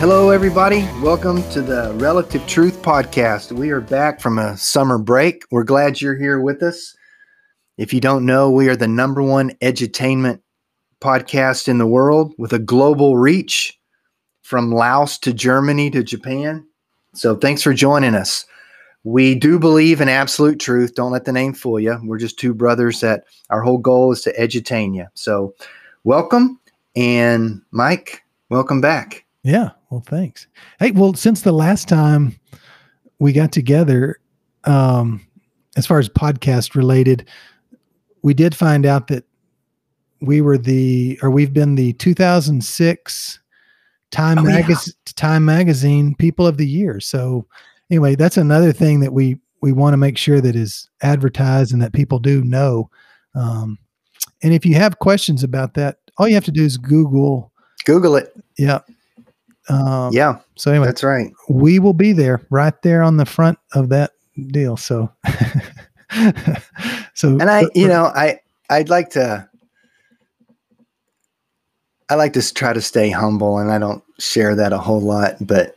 Hello, everybody. Welcome to the Relative Truth Podcast. We are back from a summer break. We're glad you're here with us. If you don't know, we are the number one edutainment podcast in the world with a global reach from Laos to Germany to Japan. So thanks for joining us. We do believe in absolute truth. Don't let the name fool you. We're just two brothers that our whole goal is to edutain you. So welcome. And Mike, welcome back. Yeah. Well, thanks. Hey, well, since the last time we got together, um, as far as podcast related, we did find out that we were the, or we've been the 2006 Time oh, Magazine yeah. Time Magazine People of the Year. So, anyway, that's another thing that we we want to make sure that is advertised and that people do know. Um, and if you have questions about that, all you have to do is Google. Google it. Yeah. Um, yeah. So anyway, that's right. We will be there, right there on the front of that deal. So, so, and I, you know, I, I'd like to, I like to try to stay humble, and I don't share that a whole lot, but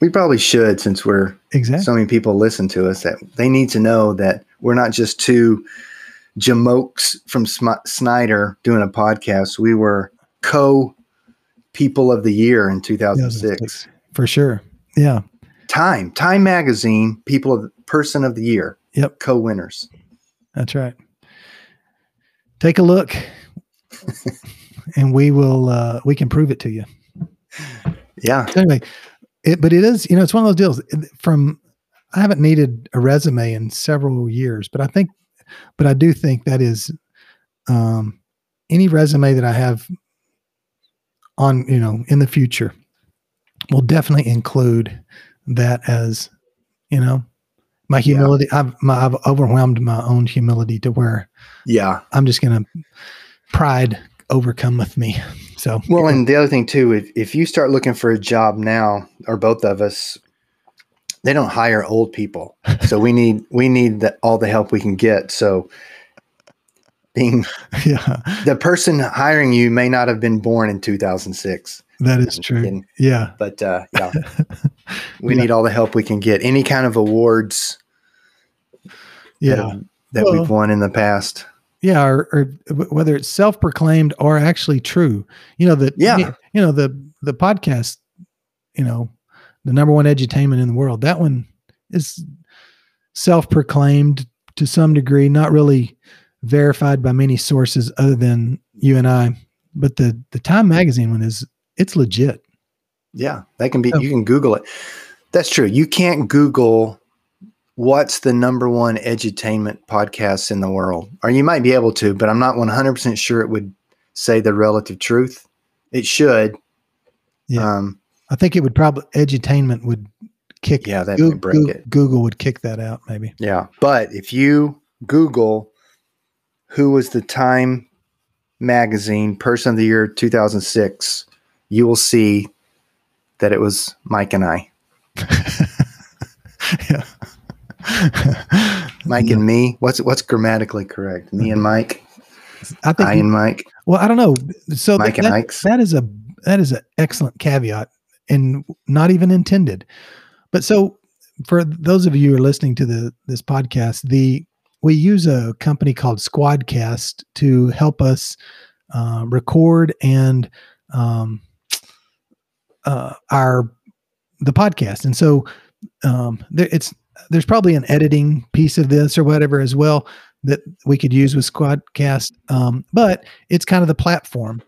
we probably should since we're exactly so many people listen to us that they need to know that we're not just two jamokes from Snyder doing a podcast. We were co people of the year in 2006. For sure. Yeah. Time, Time Magazine, people of person of the year. Yep. Co-winners. That's right. Take a look and we will, uh, we can prove it to you. Yeah. Anyway, it, but it is, you know, it's one of those deals from, I haven't needed a resume in several years, but I think, but I do think that is, um, any resume that I have on you know in the future will definitely include that as you know my humility yeah. I've my, I've overwhelmed my own humility to where yeah I'm just gonna pride overcome with me. So well and the other thing too if, if you start looking for a job now or both of us they don't hire old people. So we need we need the, all the help we can get. So being yeah. the person hiring you may not have been born in 2006 that is true. Yeah. but uh, yeah. We yeah. need all the help we can get. Any kind of awards yeah. that, that well, we've won in the past yeah or, or, whether it's self-proclaimed or actually true you know that yeah you know the the podcast you know the number one edutainment in the world that one is self-proclaimed to some degree not really verified by many sources other than you and I. But the the Time Magazine one is it's legit. Yeah, that can be. You can Google it. That's true. You can't Google what's the number one edutainment podcast in the world, or you might be able to, but I'm not 100 percent sure it would say the relative truth. It should. Yeah. Um, I think it would probably edutainment would kick. Yeah, that Google, break it. Google would kick that out, maybe. Yeah, but if you Google who was the Time Magazine Person of the Year 2006, you will see that it was Mike and I. yeah. Mike and me. What's what's grammatically correct? Me and Mike. I, think I and Mike. Well, I don't know. So Mike that, and Mike's. That is a that is an excellent caveat, and not even intended. But so for those of you who are listening to the this podcast, the we use a company called Squadcast to help us uh, record and um, uh, our the podcast. And so um, there, it's there's probably an editing piece of this or whatever as well that we could use with Squadcast, um, but it's kind of the platform.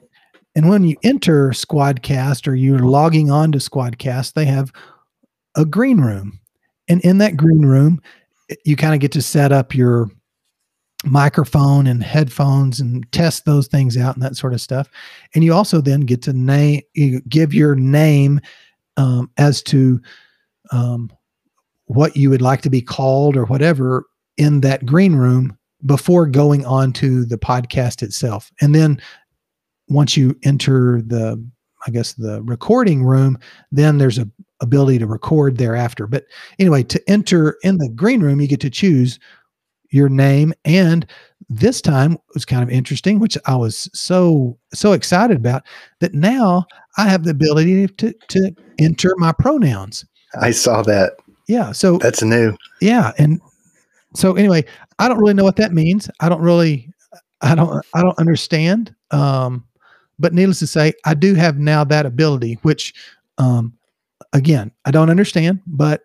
And when you enter Squadcast or you're logging on to Squadcast, they have a green room. And in that green room, you kind of get to set up your microphone and headphones and test those things out and that sort of stuff. And you also then get to name, you give your name um, as to um, what you would like to be called or whatever in that green room before going on to the podcast itself. And then once you enter the, I guess the recording room, then there's a ability to record thereafter. But anyway, to enter in the green room, you get to choose your name and this time was kind of interesting which i was so so excited about that now i have the ability to to enter my pronouns I saw that. Yeah so That's new. yeah and so anyway i don't really know what that means i don't really i don't i don't understand um but needless to say i do have now that ability which um again i don't understand but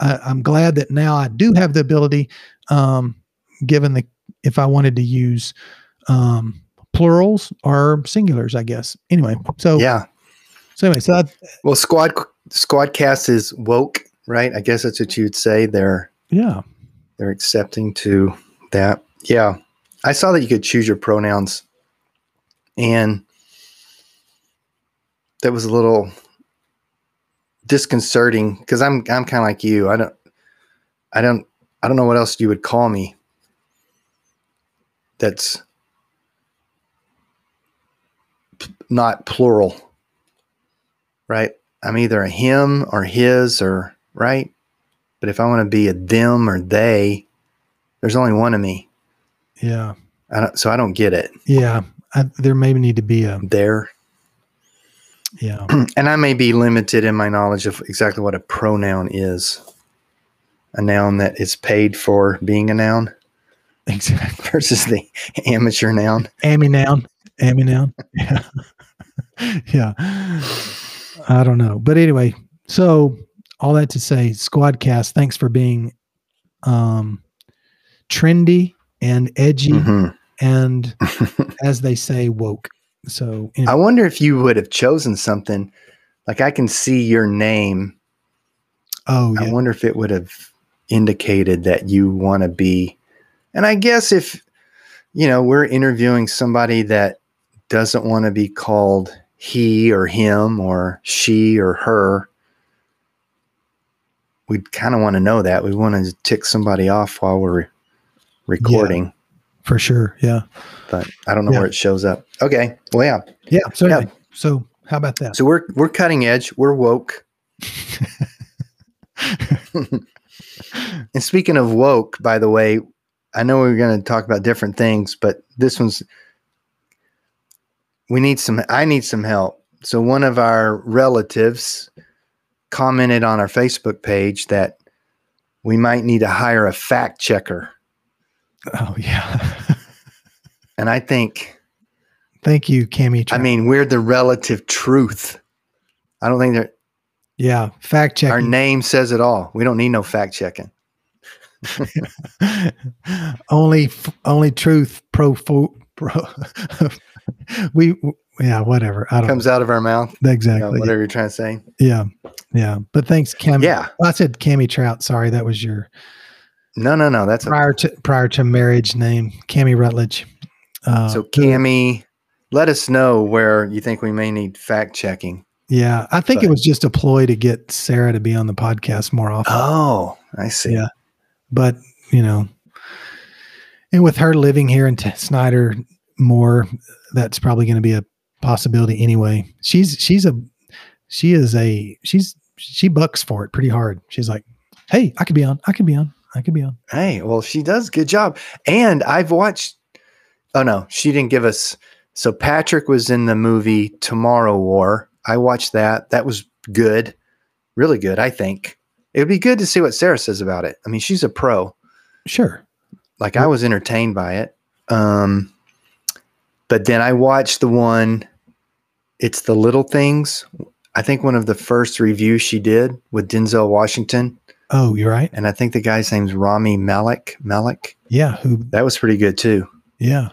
I, i'm glad that now i do have the ability um given the if i wanted to use um plurals or singulars i guess anyway so Yeah. so anyway so I, Well, squad squadcast is woke, right? I guess that's what you'd say. They're yeah they're accepting to that. Yeah. I saw that you could choose your pronouns and that was a little disconcerting because I'm I'm kind of like you. I don't I don't I don't know what else you would call me. That's p- not plural. Right? I'm either a him or his or right? But if I want to be a them or they, there's only one of me. yeah I don't, so I don't get it. yeah I, there maybe need to be a There, yeah and I may be limited in my knowledge of exactly what a pronoun is. A noun that is paid for being a noun exactly versus the amateur noun. Amy noun. Amy noun. Yeah. yeah. I don't know. But anyway, so all that to say, Squadcast, thanks for being um trendy and edgy Mhm. and as they say, woke. So I wonder if you would have chosen something like I can see your name. oh I wonder if it would have indicated that you want to be. And I guess if, you know, we're interviewing somebody that doesn't want to be called he or him or she or her, we'd kind of want to know that. We want to tick somebody off while we're recording, For sure. Yeah. but I don't know Yeah. where it shows up. Okay. Well, yeah. Yeah. So Yeah. so how about that? So we're we're cutting edge. We're woke. and speaking of woke, by the way, I know we're going to talk about different things, but this one's we need some I need some help. So one of our relatives commented on our Facebook page that we might need to hire a fact checker. Oh yeah. And I think Thank you, Cami. I mean, we're the relative truth. I don't think that yeah, fact check. our name says it all. We don't need no fact checking. only only truth pro fo- pro we yeah whatever i don't Comes out of our mouth. you know, exactly whatever you're trying to say. yeah yeah but thanks cam Yeah. i said cami trout sorry that was your No, no, no. That's a, prior to prior to marriage name cami rutledge uh, so. Cami, let us know where you think we may need fact checking. yeah i think it was just a ploy to get sarah to be on the podcast more often Oh, I see. Yeah. but you know and with her living here in T- snyder more that's probably going to be a possibility anyway she's she's a she is a she's she bucks for it pretty hard she's like hey i could be on i could be on i could be on Hey, well, she does good job. And I've watched. Oh no, she didn't give us. So Patrick was in the movie Tomorrow War. I watched that. That was good, really good. I think it would be good to see what Sarah says about it. I mean, she's a pro. sure like I was entertained by it. Um, but then I watched the one, it's the little things. I think one of the first reviews she did with Denzel Washington, oh you're right and I think the guy's name's Rami Malek. Malek. yeah who That was pretty good too. yeah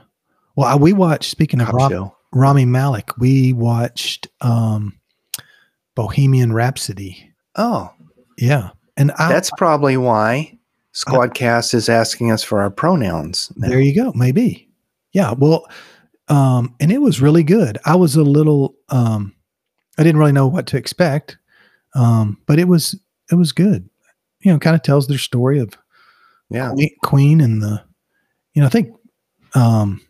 well I, we watched speaking of Cop show. rami malek we watched um bohemian rhapsody Oh, yeah and I, that's probably why Squadcast is asking us for our pronouns. now. There you go. Maybe. Yeah. Well, um, and it was really good. I was a little, um, I didn't really know what to expect. Um, but it was, it was good. You know, kind of tells their story of yeah. Queen, Queen and the, you know, I think, um,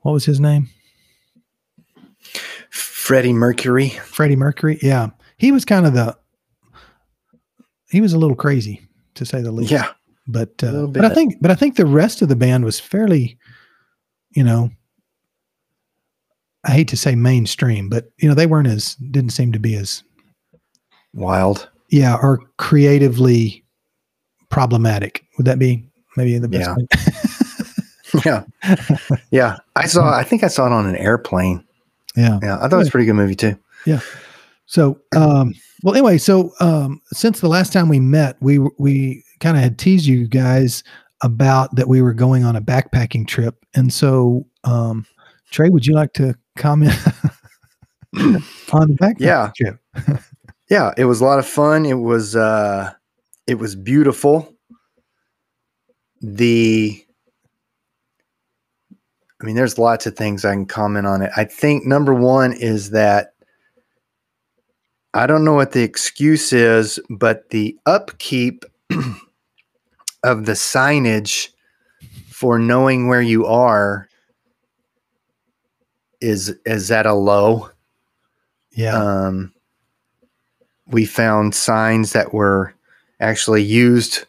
what was his name? Freddie Mercury. Freddie Mercury. Yeah, he was kind of the. He was a little crazy, to say the least. Yeah. but uh, but I think but I think the rest of the band was fairly, you know. I hate to say mainstream, but you know they weren't as didn't seem to be as Wild. yeah or creatively problematic. Would that be maybe the best? Yeah. Yeah. Yeah. I saw I think I saw it on an airplane. yeah. Yeah. I thought it was a pretty good movie too. Yeah. So, um, well, anyway, so um, since the last time we met, we we kind of had teased you guys about that we were going on a backpacking trip, and so um, Trey, would you like to comment on the backpacking Yeah. Yeah, it was a lot of fun. It was uh it was beautiful. The I mean, there's lots of things I can comment on it. I think number one is that I don't know what the excuse is, but the upkeep of the signage for knowing where you are is is at a low. Yeah, Um, we found signs that were actually used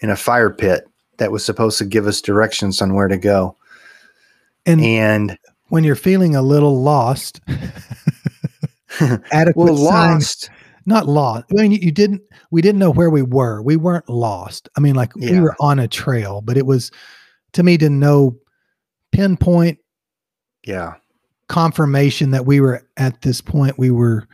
in a fire pit that was supposed to give us directions on where to go. and And when you're feeling a little lost, adequate well, signs lost. not lost. I mean, you, you didn't. We didn't know where we were. We weren't lost. I mean, like we were on a trail, but it was to me to know pinpoint Yeah, confirmation that we were at this point we were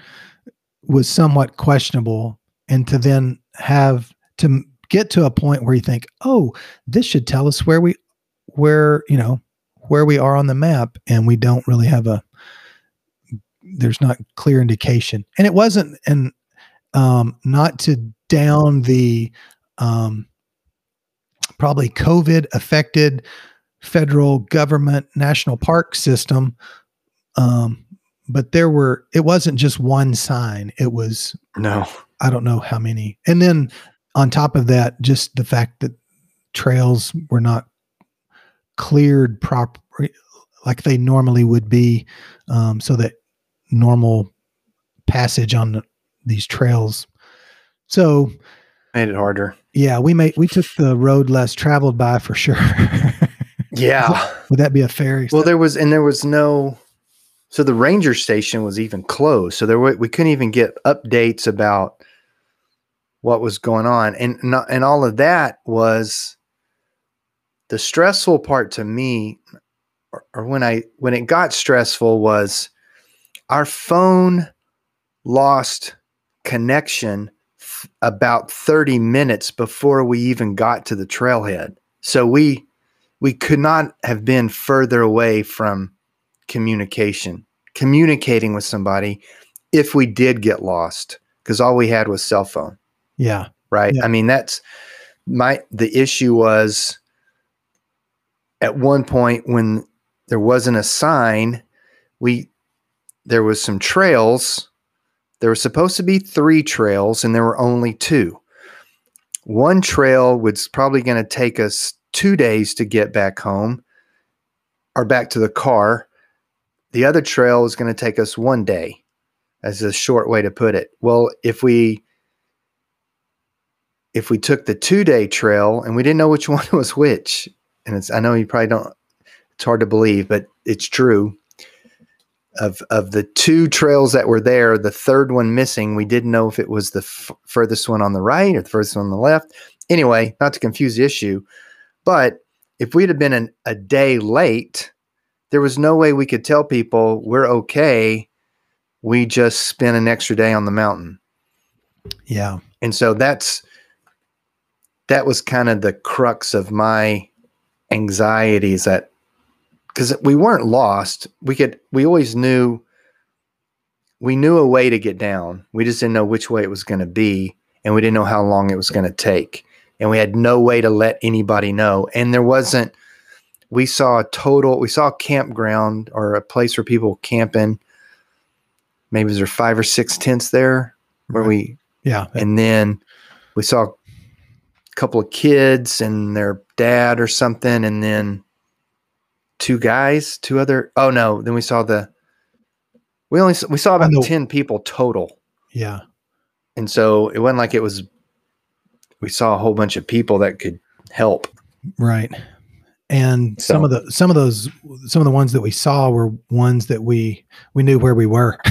was somewhat questionable, and to then have to get to a point where you think, oh, this should tell us where we where you know where we are on the map, and we don't really have a there's not clear indication. And it wasn't and um not to down the um probably covid affected federal government national park system um but there were it wasn't just one sign it was no, i don't know how many and then on top of that just the fact that trails were not cleared proper like they normally would be um, so that normal passage on the- these trails so made it harder. yeah we made we took the road less traveled by for sure Yeah. would that be a fair well, there was, and there was no. So the ranger station was even closed. So there were, we couldn't even get updates about what was going on, and not, and all of that was the stressful part to me, or, or when I when it got stressful was our phone lost connection f- about 30 minutes before we even got to the trailhead. So we we could not have been further away from communication, communicating with somebody if we did get lost because all we had was cell phone, yeah right? Yeah. I mean, that's my the issue was at one point when there wasn't a sign, we there was some trails. There were supposed to be three trails, and there were only two. One trail was probably going to take us two days to get back home or back to the car. The other trail is going to take us one day, as a short way to put it. Well, if we if we took the two day trail and we didn't know which one was which, and it's I know you probably don't. It's hard to believe, but it's true. Of of the two trails that were there, the third one missing, we didn't know if it was the f- furthest one on the right or the furthest one on the left. Anyway, not to confuse the issue, but if we'd have been an, a day late, there was no way we could tell people we're okay. We just spent an extra day on the mountain. yeah And so that's that was kind of the crux of my anxieties that because we weren't lost. We could we always knew we knew a way to get down. We just didn't know which way it was going to be and we didn't know how long it was going to take. And we had no way to let anybody know. And there wasn't we saw a total we saw a campground or a place where people camping. Maybe there were five or six tents there where Right. we yeah and then we saw a couple of kids and their dad or something and then two guys two other oh no then we saw the We only we saw about ten people total, Yeah. and so it wasn't like it was. We saw a whole bunch of people that could help. Right. And some of the some of those some of the ones that we saw were ones that we we knew where we were.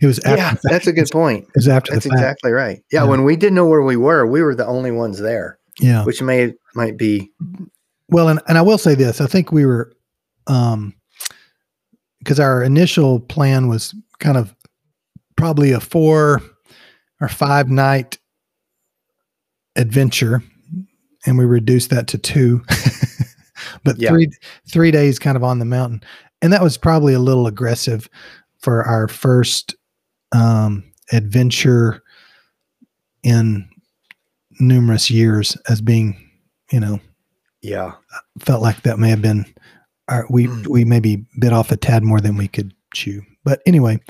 it was after yeah, that's a good point. It was after That's the fact. exactly right. Yeah, Yeah. when we didn't know where we were, we were the only ones there, Yeah. which may might be Well, and, and I will say this. I think we were um because our initial plan was kind of probably a four or five night adventure and we reduced that to two. but Yeah. three three days kind of on the mountain. And that was probably a little aggressive for our first um adventure in numerous years as being, you know, yeah. felt like that may have been our, we Mm. we maybe bit off a tad more than we could chew. But anyway,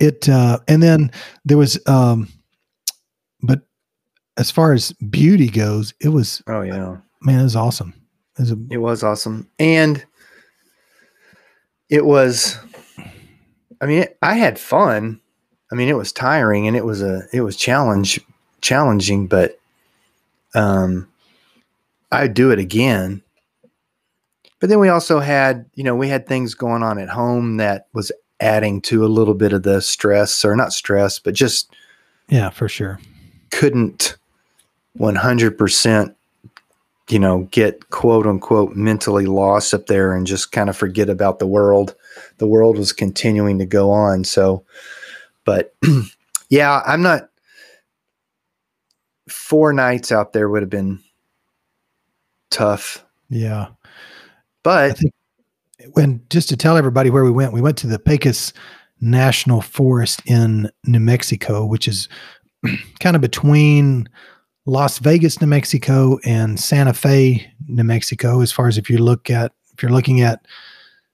it uh and then there was um but as far as beauty goes, it was Oh yeah. man, it was awesome. It was a, It was awesome. And it was I mean, I had fun. I mean, it was tiring and it was a it was challenge challenging, but um I'd do it again. But then we also had, you know, we had things going on at home that was adding to a little bit of the stress or not stress, but just yeah, for sure. couldn't 100% you know get quote unquote mentally lost up there and just kind of forget about the world the world was continuing to go on so but yeah i'm not four nights out there would have been tough Yeah. I but think when just to tell everybody where we went, we went to the Pecos National Forest in New Mexico, which is kind of between Las Vegas, New Mexico, and Santa Fe, New Mexico. As far as if you look at if you're looking at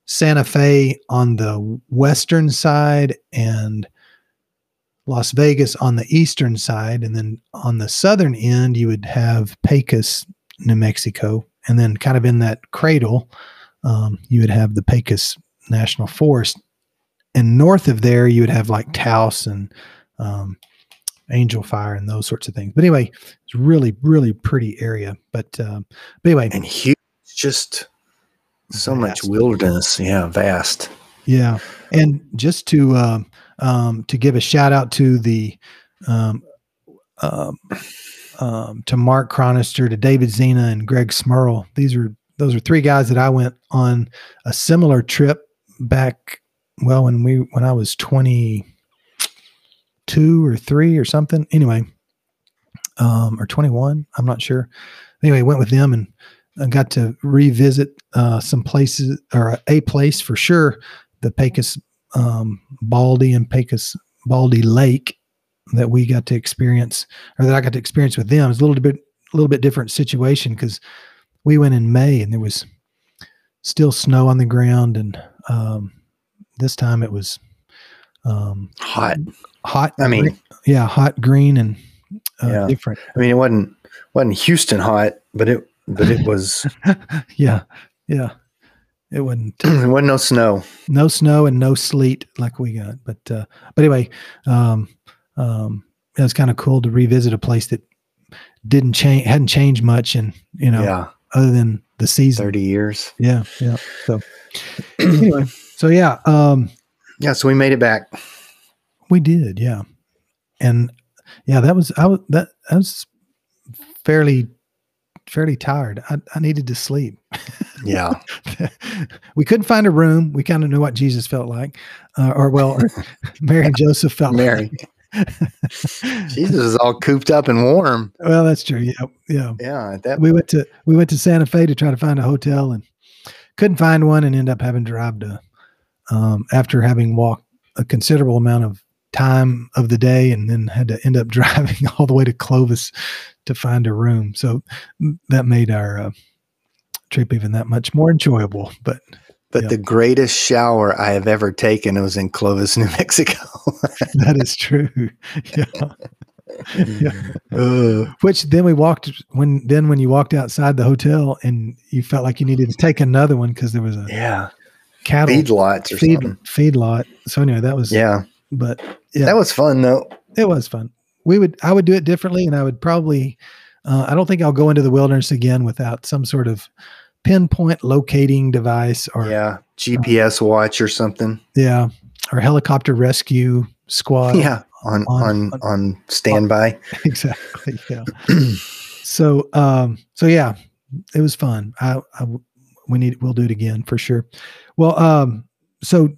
Santa Fe on the western side and Las Vegas on the eastern side, and then on the southern end you would have Pecos, New Mexico, and then kind of in that cradle um, you would have the Pecos National Forest, and north of there you would have like Taos and um, Angel Fire and those sorts of things. But anyway, it's really really pretty area. But um, but anyway, and huge just so much wilderness yeah vast yeah, and just to um, um, to give a shout out to the um, um, um, to Mark Cronister, to David Zena, and Greg Smurl. These are those are three guys that I went on a similar trip back. Well, when we when I was twenty two or three or something. Anyway, um, or twenty one. I'm not sure. Anyway, went with them and I got to revisit uh, some places or a place for sure. The Pecos um, Baldy and Pecos Baldy Lake that we got to experience, or that I got to experience with them, is a little bit a little bit different situation because we went in May and there was still snow on the ground, and um, this time it was um, hot hot. i mean yeah, hot green and uh, Yeah. different. i mean it wasn't wasn't houston hot but it but it was yeah, yeah. It wasn't it wasn't no snow no snow and no sleet like we got, but uh, but anyway, um, um, it was kind of cool to revisit a place that didn't change, hadn't changed much, and you know, yeah other than the season. 30 years Yeah, yeah. So anyway, so yeah, um, yeah so we made it back we did, yeah, and yeah, that was I was that I was fairly fairly tired. I, I needed to sleep. yeah we couldn't find a room. We kind of knew what Jesus felt like, uh, or well, Mary and Joseph felt Mary. like. Jesus is all cooped up and warm. well, that's true. Yeah, yeah. Yeah, that We went to we went to Santa Fe to try to find a hotel and couldn't find one, and end up having to drive to um, after having walked a considerable amount of time of the day, and then had to end up driving all the way to Clovis to find a room. So that made our uh, trip even that much more enjoyable. But but yeah. the greatest shower I have ever taken was in Clovis, New Mexico. that is true. yeah. yeah. Ugh. Which then we walked when then when you walked outside the hotel and you felt like you needed to take another one because there was a yeah. Cattle feedlots or feed something. feedlot. So anyway, that was Yeah, but yeah, that was fun though. it was fun. We would I would do it differently, and I would probably uh, I don't think I'll go into the wilderness again without some sort of pinpoint locating device or Yeah, GPS watch or something. yeah or helicopter rescue squad. yeah, on on- on on standby. exactly. Yeah. so um so yeah, it was fun. I, I we need we'll do it again for sure. Well, um so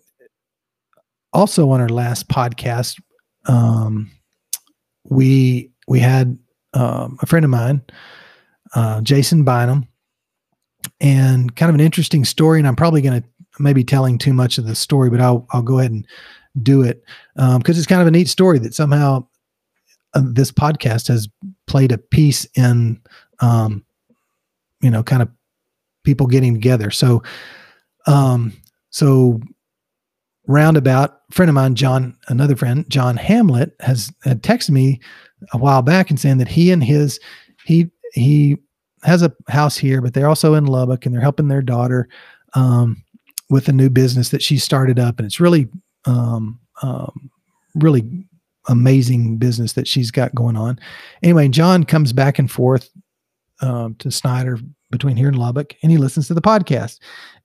also on our last podcast um we we had um, a friend of mine uh, Jason Bynum and kind of an interesting story and I'm probably going to maybe telling too much of the story but I'll I'll go ahead and do it because it's kind of a neat story that somehow uh, this podcast has played a piece in um, you know kind of people getting together so um so roundabout friend of mine john another friend john hamlet has had texted me a while back and saying that he and his he he has a house here but they're also in lubbock and they're helping their daughter um, with a new business that she started up and it's really um, um, really amazing business that she's got going on. Anyway, John comes back and forth um, to Snyder between here and Lubbock, and he listens to the podcast.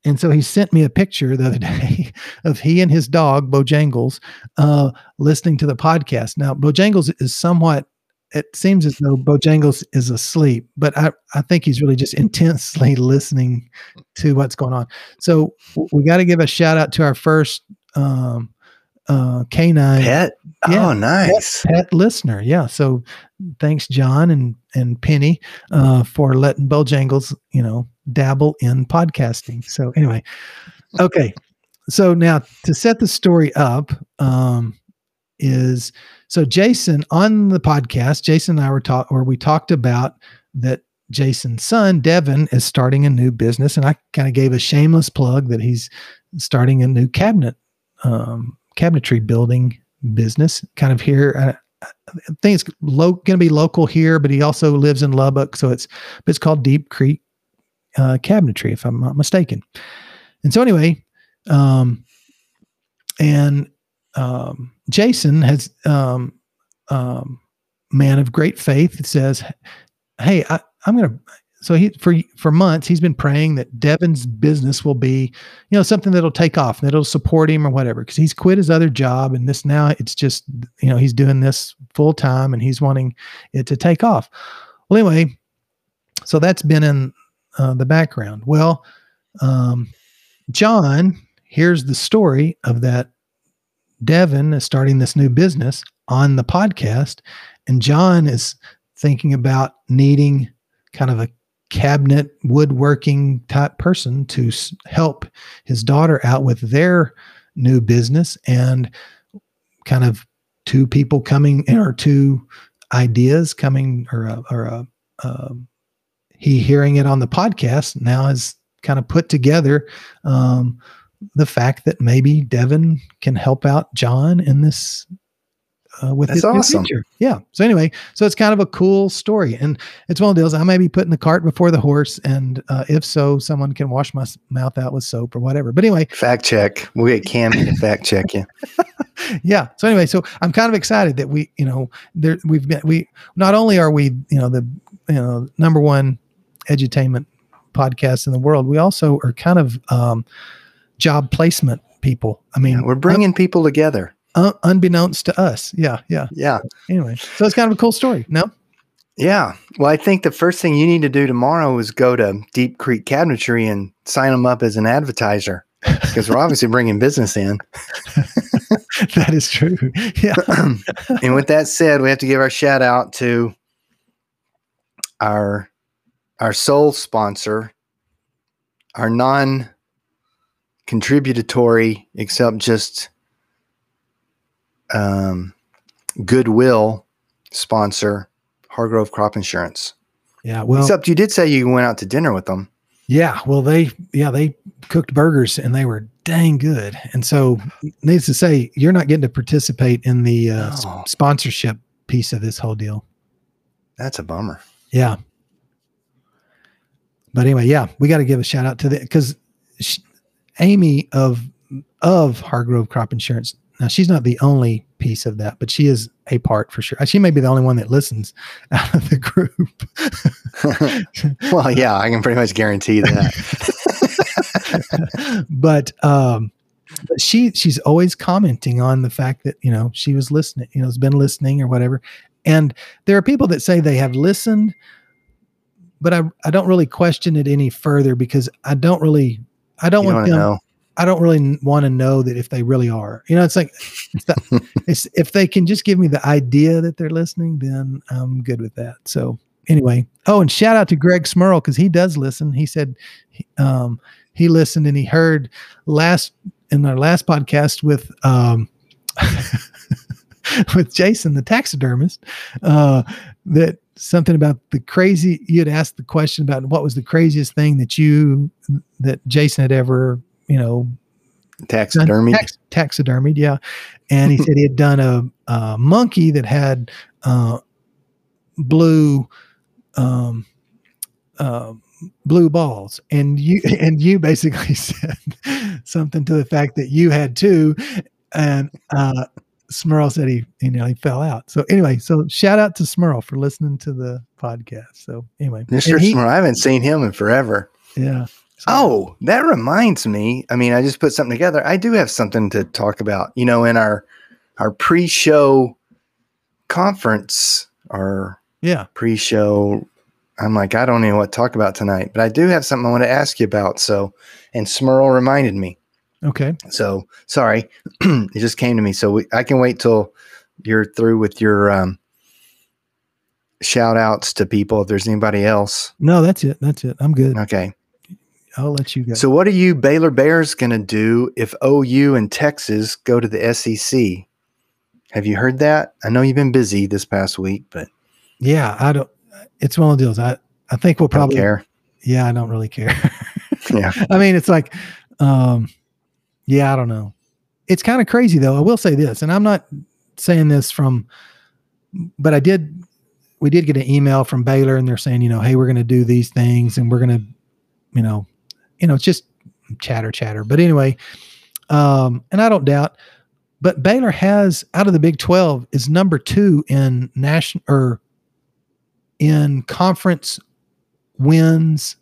And so he sent me a picture the other day of he and his dog Bojangles uh, listening to the podcast. Now, Bojangles is somewhat. It seems as though Bojangles is asleep, but I, I think he's really just intensely listening to what's going on. So we got to give a shout out to our first um, uh, canine Pet. Yeah, oh, nice. pet listener. Yeah. So thanks, John and and Penny, uh, for letting Bojangles, you know, dabble in podcasting. So anyway, okay. So now to set the story up, um, is so Jason on the podcast, Jason and I were talk or we talked about that Jason's son, Devin, is starting a new business. And I kind of gave a shameless plug that he's starting a new cabinet, um, cabinetry building business kind of here. I think it's going to be local here, but he also lives in Lubbock. So it's, it's called Deep Creek uh, Cabinetry, if I'm not mistaken. And so anyway, um, and um, Jason has um, um, man of great faith says, "Hey, I, I'm going to." So he for for months he's been praying that Devin's business will be, you know, something that'll take off and that'll support him or whatever. Because he's quit his other job and this now it's just you know he's doing this full time and he's wanting it to take off. Well, anyway, so that's been in uh, the background. Well, um, John here's the story of that Devin is starting this new business on the podcast, and John is thinking about needing kind of a cabinet woodworking type person to help his daughter out with their new business and kind of two people coming or two ideas coming or a, or a, um, he hearing it on the podcast now has kind of put together um, the fact that maybe Devin can help out John in this uh, with That's his new awesome. future. Yeah. So anyway, so it's kind of a cool story, and it's one of those I may be putting the cart before the horse, and uh, if so, someone can wash my mouth out with soap or whatever. But anyway, Fact check. We'll get Cammy to fact check you. yeah. So anyway, so I'm kind of excited that we, you know, there we've been we not only are we, you know, the you know number one edutainment podcast in the world, we also are kind of um, job placement people. I mean, Yeah, we're bringing people together. Un- unbeknownst to us. Yeah, yeah. Yeah. Anyway, so it's kind of a cool story. No, Yeah. Well, I think the first thing you need to do tomorrow is go to Deep Creek Cabinetry and sign them up as an advertiser because we're obviously bringing business in. that is true. Yeah, and with that said, we have to give our shout out to our our sole sponsor, our non contributory, except just um, goodwill sponsor, Hargrove Crop Insurance. yeah. Well, except you did say you went out to dinner with them. Yeah, well, they yeah they cooked burgers and they were dang good. And so, needless to say, you're not getting to participate in the uh, No. sponsorship piece of this whole deal. That's a bummer. Yeah. But anyway, yeah, we got to give a shout out to the because Amy of of Hargrove Crop Insurance. Now she's not the only piece of that, but she is a part for sure. She may be the only one that listens out of the group. well, yeah, I can pretty much guarantee that. but um, she she's always commenting on the fact that you know she was listening, you know, has been listening or whatever. And there are people that say they have listened, but I I don't really question it any further because I don't really I don't You want them. know. I don't really want to know that if they really are. You know, it's like it's the, it's, if they can just give me the idea that they're listening, then I'm good with that. So anyway, oh, and shout out to Greg Smurl because he does listen. He said he- um, he listened and he heard last in our last podcast with um, with Jason, the taxidermist, uh, that something about the crazy. You had asked the question about what was the craziest thing that you that Jason had ever you know Taxidermy. Tax, taxidermied, yeah. And he said he had done a, a monkey that had uh, blue, um, uh, blue balls, and you and you basically said something to the fact that you had two, and uh, Smurl said he you know he fell out. So anyway, so shout out to Smurl for listening to the podcast. So anyway, Mr. he- Smart. I haven't seen him in forever. yeah. So- Oh, that reminds me. I mean, I just put something together. I do have something to talk about. You know, in our our pre-show conference or yeah. pre-show, I'm like, I don't know what to talk about tonight, but I do have something I want to ask you about. So, and Smurl reminded me. Okay. So sorry, it just came to me. So we, I can wait till you're through with your um, shout outs to people. If there's anybody else, No, that's it. That's it. I'm good. okay. I'll let you go. So, what are you Baylor Bears going to do if OU and Texas go to the SEC? Have you heard that? I know you've been busy this past week, but Yeah, I don't. It's one of the deals. I I think we'll probably. care. Yeah, I don't really care. Yeah. I mean, it's like, um, yeah, I don't know. It's kind of crazy though. I will say this, and I'm not saying this from, but I did. We did get an email from Baylor, and they're saying, you know, hey, we're going to do these things, and we're going to, you know, you know, it's just chatter, chatter. But anyway, um, and I don't doubt. But Baylor has out of the Big Twelve is number two in national or in conference wins.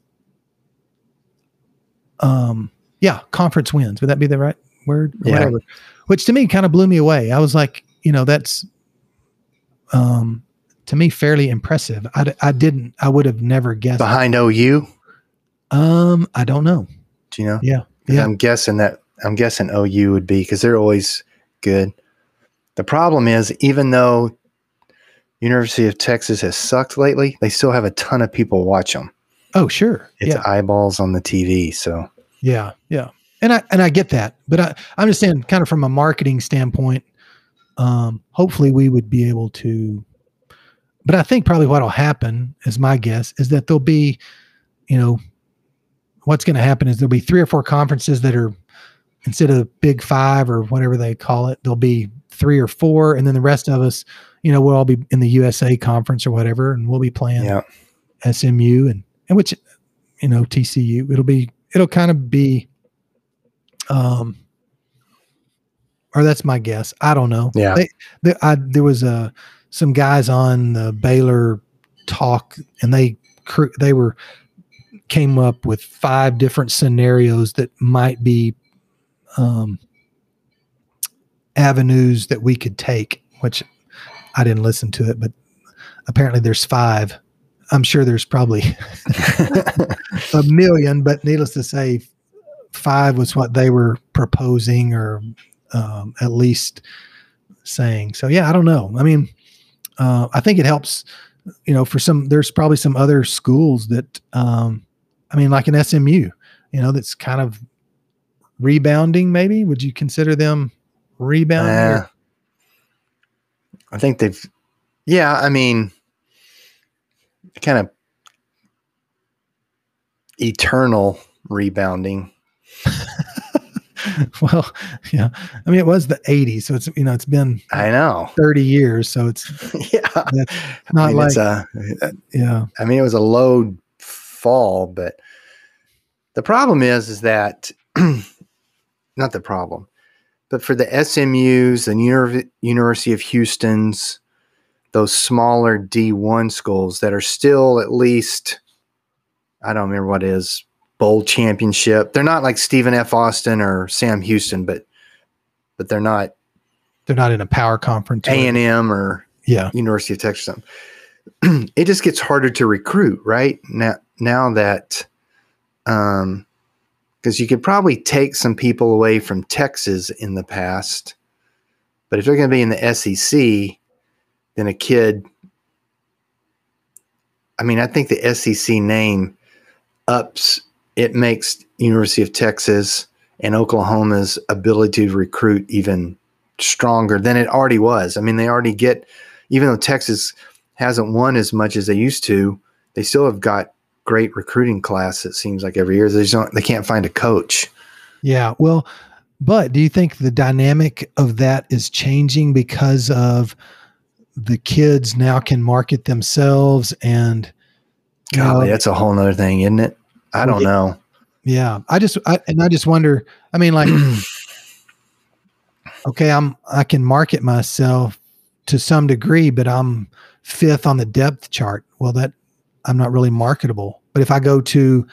Um, yeah, conference wins. Would that be the right word? Or Yeah. Whatever. Which to me kind of blew me away. I was like, you know, that's um to me fairly impressive. I, I didn't. I would have never guessed. Behind OU, Um, I don't know. do you know? Yeah, yeah. I'm guessing that I'm guessing OU would be because they're always good. The problem is, even though University of Texas has sucked lately, they still have a ton of people watch them. Oh, sure. It's yeah, eyeballs on the TV. So yeah, yeah. And I and I get that, but I I'm just saying, kind of from a marketing standpoint, um, hopefully we would be able to. But I think probably what'll happen, is my guess, is that there'll be, you know, what's going to happen is there'll be three or four conferences that are instead of the big five or whatever they call it, there'll be three or four, and then the rest of us, you know, we'll all be in the USA conference or whatever, and we'll be playing yeah, SMU and and which you know TCU. It'll be it'll kind of be, um, or that's my guess. I don't know. Yeah. They, they, I, there was uh, some guys on the Baylor talk, and they they were came up with five different scenarios that might be um, avenues that we could take. Which I didn't listen to it, but apparently there's five. I'm sure there's probably a million, but needless to say, five was what they were proposing or um, at least saying. So, yeah, I don't know. I mean, uh, I think it helps, you know, for some, there's probably some other schools that, um, I mean, like an SMU, you know, that's kind of rebounding, maybe. Would you consider them rebounding? Yeah. Uh, I think they've, yeah, I mean, kind of eternal rebounding. well, yeah. I mean, it was the 80s, so it's, you know, it's been I know. 30 years, so it's yeah. That's I not mean, like, it's a, yeah. I mean, it was a low fall, but the problem is, is that not the problem, but for the SMUs, and Univ- University of Houston's, those smaller D1 schools that are still at least, I don't remember what is, bowl championship. They're not like Stephen F. Austin or Sam Houston, but but they're not They're not in a power conference. A and M or yeah. University of Texas. something. it just gets harder to recruit, right? Now, now that, um, because you could probably take some people away from Texas in the past, but if they're going to be in the SEC, then a kid. I mean, I think the SEC name ups. It makes University of Texas and Oklahoma's ability to recruit even stronger than it already was. I mean, they already get even though Texas hasn't won as much as they used to, they still have got great recruiting class. It seems like every year they just don't, they can't find a coach. Yeah. Well, but do you think the dynamic of that is changing because of the kids now can market themselves and you know, that's a whole nother thing, isn't it? I don't know. yeah. I just I, and I just wonder. I mean, like, okay, I'm I can market myself to some degree, but I'm fifth on the depth chart. Well, that I'm not really marketable. But if I go to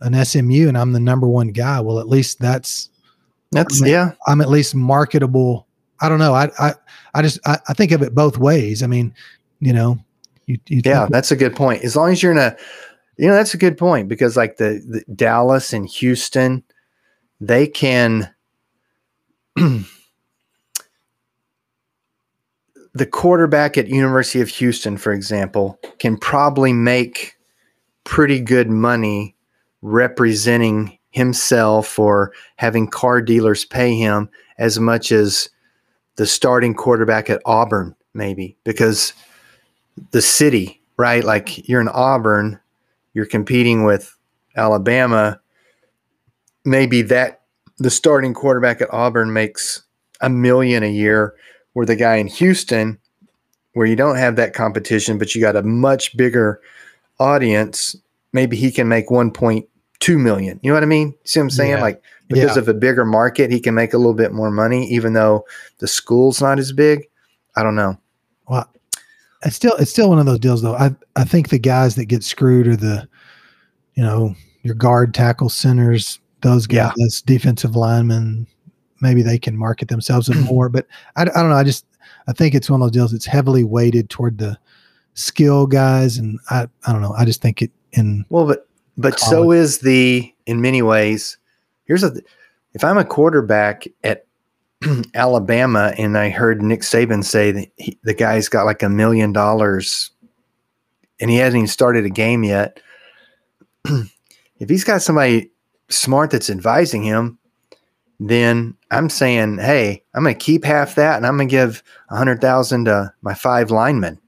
an SMU and I'm the number one guy, well, at least that's That's I mean, yeah. I'm at least marketable. I don't know. I I, I just I, I think of it both ways. I mean, you know, you, you Yeah, that's a good point. As long as you're in a, you know, that's a good point because like the, the Dallas and Houston, they can. the quarterback at University of Houston, for example, can probably make pretty good money representing himself or having car dealers pay him as much as the starting quarterback at Auburn, maybe because the city, right? Like you're in Auburn, you're competing with Alabama. Maybe that the starting quarterback at Auburn makes a million a year, where the guy in Houston, where you don't have that competition, but you got a much bigger audience, maybe he can make 1.2 million. You know what I mean? See what I'm saying? Yeah. Like because Yeah. of a bigger market, he can make a little bit more money, even though the school's not as big. I don't know. Well, it's still it's still one of those deals though. I I think the guys that get screwed are the, you know, your guard, tackle, centers, those Yeah. guys, those defensive linemen. Maybe they can market themselves a more, but I, I don't know. I just I think it's one of those deals. It's heavily weighted toward the skill guys, and I I don't know. I just think it in Well, but but so is the in many ways. Here's a if I'm a quarterback at Alabama and I heard Nick Saban say that he, the guy's got like a million dollars and he hasn't even started a game yet. if he's got somebody smart that's advising him, then I'm saying, hey, I'm going to keep half that and I'm going to give a hundred thousand to my five linemen,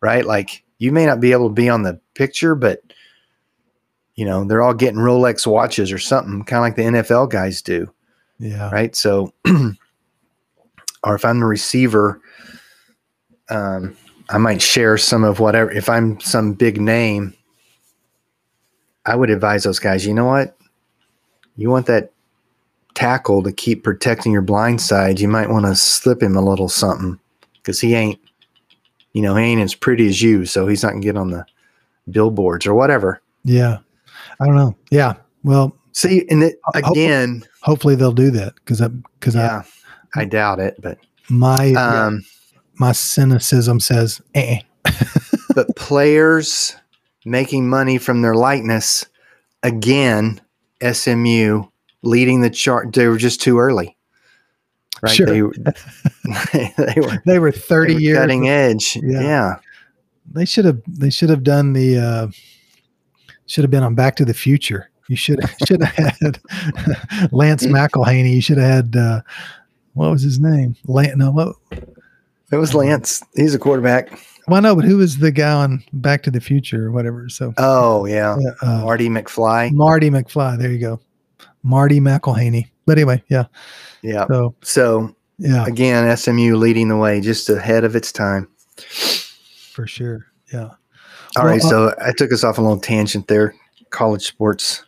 right? Like you may not be able to be on the picture, but you know, they're all getting Rolex watches or something, kind of like the NFL guys do, yeah right? So, or if I'm the receiver, um, I might share some of whatever. If I'm some big name, I would advise those guys, you know what? You want that tackle to keep protecting your blind side, you might want to slip him a little something because he ain't, you know, he ain't as pretty as you, so he's not gonna get on the billboards or whatever. yeah. I don't know. Yeah. Well, See, and it, again, hopefully they'll do that because I because yeah, I doubt it, but my um, my cynicism says eh. but players making money from their likeness again, SMU leading the chart. They were just too early, right? Sure. They, they were They were thirty they were years. cutting edge. Yeah. Yeah. They should have. They should have done the. Uh, should have been on Back to the Future. You should should have had Lance. McIlhenny. You should have had uh, what was his name? Lance. No, what? It was Lance. He's a quarterback. Well, no, but who was the guy on Back to the Future or whatever? So Oh yeah, uh, Marty McFly. Marty McFly. There you go, Marty McIlhenny. But anyway, yeah. Yeah. So So yeah, again, SMU leading the way, just ahead of its time. for sure. Yeah. All Well, right, uh, so I took us off a little tangent there. College sports.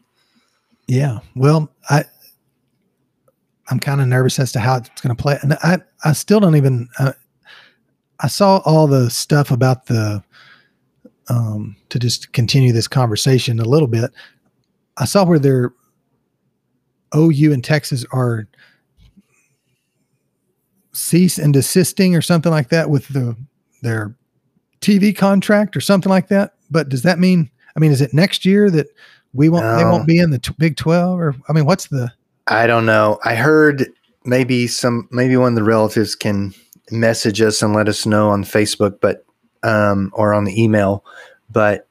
Yeah. Well, I I'm kind of nervous as to how it's going to play. And I, I still don't even, uh, I saw all the stuff about the, um, to just continue this conversation a little bit. I saw where their OU and Texas are cease and desisting or something like that with the their TV contract or something like that. But does that mean? I mean, is it next year that we won't? They won't be in the t- Big Twelve, or I mean, what's the? I don't know. I heard maybe some maybe one of the relatives can message us and let us know on Facebook, but um, or on the email. But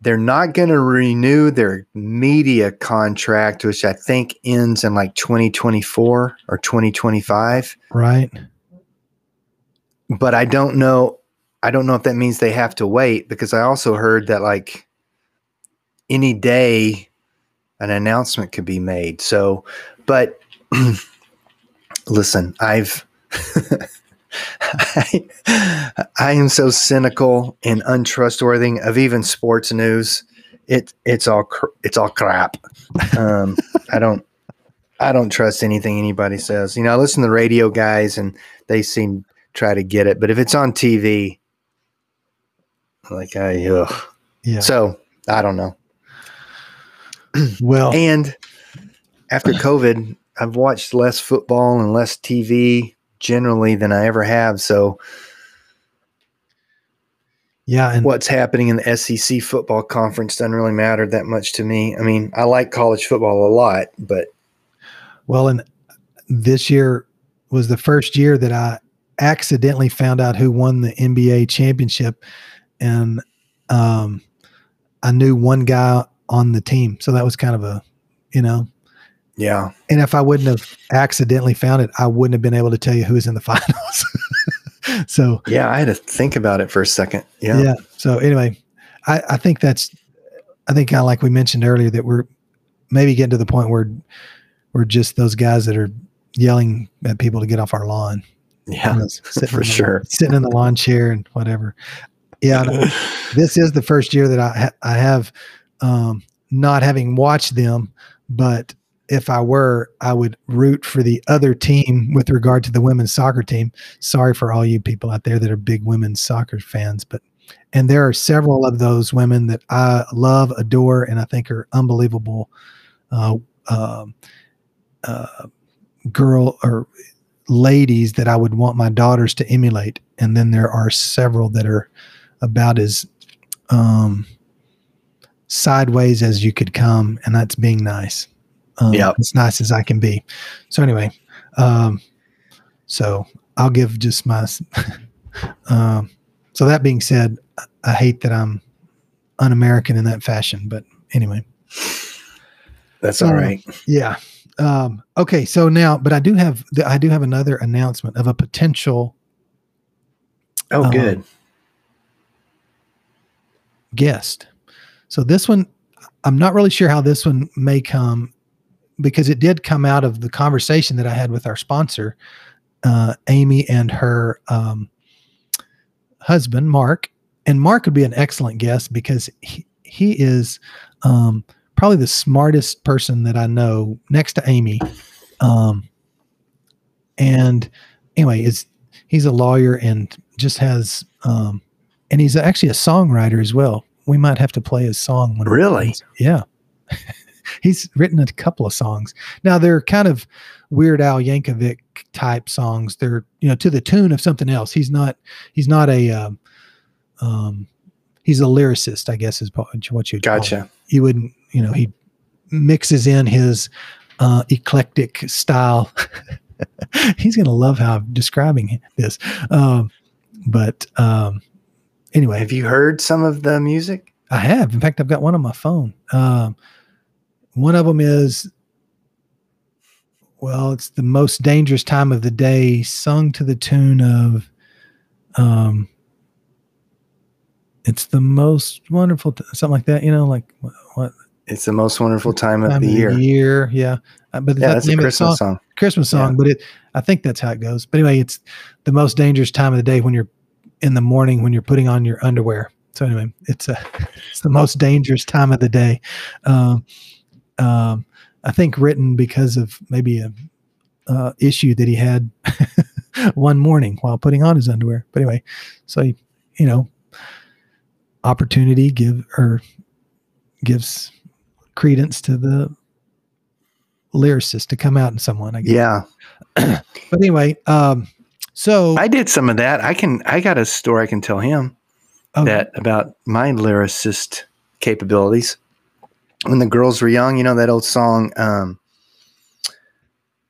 they're not going to renew their media contract, which I think ends in like 2024 or 2025. Right. But I don't know. I don't know if that means they have to wait because I also heard that like any day an announcement could be made. So, but listen, I've I, I am so cynical and untrustworthy of even sports news. It it's all cr- it's all crap. Um, I don't I don't trust anything anybody says. You know, I listen to the radio guys and they seem try to get it, but if it's on TV, like I ugh. Yeah. So I don't know. well, And after COVID, I've watched less football and less TV generally than I ever have. So yeah, and what's happening in the SEC football conference doesn't really matter that much to me. I mean, I like college football a lot, but well, and this year was the first year that I accidentally found out who won the NBA championship, and um, I knew one guy on the team, so that was kind of a, you know, yeah. And if I wouldn't have accidentally found it, I wouldn't have been able to tell you who was in the finals. so yeah, I had to think about it for a second. Yeah. Yeah. So anyway, I, I think that's I think kind of like we mentioned earlier that we're maybe getting to the point where we're just those guys that are yelling at people to get off our lawn. Yeah, You know, for the- sure. sitting in the lawn chair and whatever. Yeah, this is the first year that I ha- I have um, not having watched them, but if I were, I would root for the other team with regard to the women's soccer team. Sorry for all you people out there that are big women's soccer fans, but and there are several of those women that I love, adore, and I think are unbelievable uh, um uh, girl or ladies that I would want my daughters to emulate. And then there are several that are about as um, sideways as you could come, and that's being nice. Um, Yep. as nice as I can be. So anyway, um, so I'll give just my. um, so that being said, I- hate that I'm un-American in that fashion, but anyway, That's all Uh, right. yeah. Um, okay, so now, but I do have I do have another announcement of a potential Oh, um, good. guest. So this one, I'm not really sure how this one may come because it did come out of the conversation that I had with our sponsor, uh, Amy and her um, husband, Mark. And Mark would be an excellent guest because he, he is um, probably the smartest person that I know next to Amy. Um, and anyway, is he's a lawyer and just has um, and he's actually a songwriter as well. We might have to play his song. When Really? Yeah. he's written a couple of songs. Now they're kind of Weird Al Yankovic type songs. They're you know to the tune of something else. He's not. He's not a. Um, um, he's a lyricist, I guess is what you Gotcha. you wouldn't. You know he mixes in his uh, eclectic style. he's gonna love how I'm describing this. Um, but um, anyway, Have you heard some of the music? I have. In fact, I've got one on my phone. Um, one of them is, well, it's the most dangerous time of the day, sung to the tune of, um, it's the most wonderful, something like that. You know, like what, what It's the most wonderful time of time the year. year? Yeah, Uh, but Yeah, that that's the a of Christmas song? song. Christmas song, Yeah. but it I think that's how it goes. But anyway, it's the most dangerous time of the day when you're in the morning when you're putting on your underwear. So anyway, it's a it's the most dangerous time of the day. Um, um, I think written because of maybe a uh, issue that he had one morning while putting on his underwear. But anyway, so he, you know, opportunity give or gives credence to the lyricist to come out in someone. I guess. Yeah. But anyway, um, so I did some of that. I can. I got a story I can tell him oh, that about my lyricist capabilities. When the girls were young, you know that old song, um,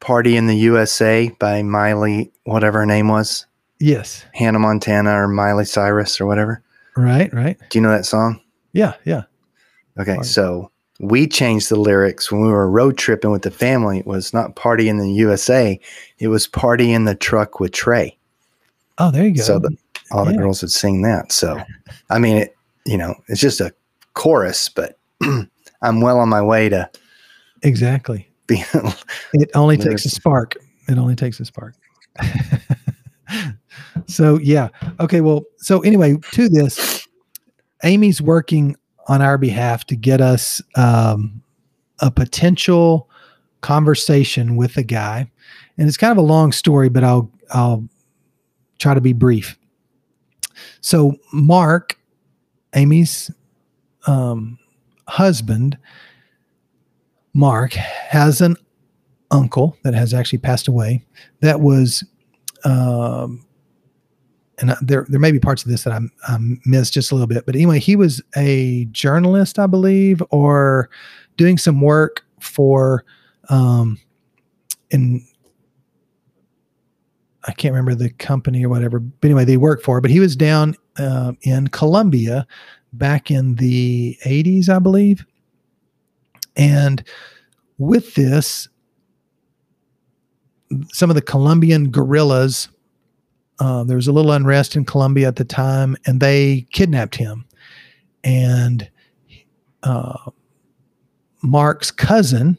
"Party in the USA" by Miley, whatever her name was, yes, Hannah Montana or Miley Cyrus or whatever. right, right, Do you know that song? yeah, yeah. Okay, so we changed the lyrics when we were road tripping with the family. It was not "Party in the USA," it was "Party in the Truck with Trey." Oh, there you go. So the, all the Yeah. girls would sing that. So, I mean, it, you know, it's just a chorus, but I'm well on my way to exactly. being. It only takes a spark. It only takes a spark. so yeah. Okay. Well, so anyway, to this, Amy's working on our behalf to get us um, a potential conversation with a guy, and it's kind of a long story, but I'll I'll try to be brief. So Mark, Amy's um, husband, Mark has an uncle that has actually passed away that was um and there there may be parts of this that I'm I missed just a little bit but anyway he was a journalist I believe or doing some work for um in I can't remember the company or whatever but anyway they worked for but he was down uh, in Colombia back in the 80s I believe and with this some of the Colombian guerrillas. Uh, there was a little unrest in Colombia at the time, and they kidnapped him. And uh, Mark's cousin,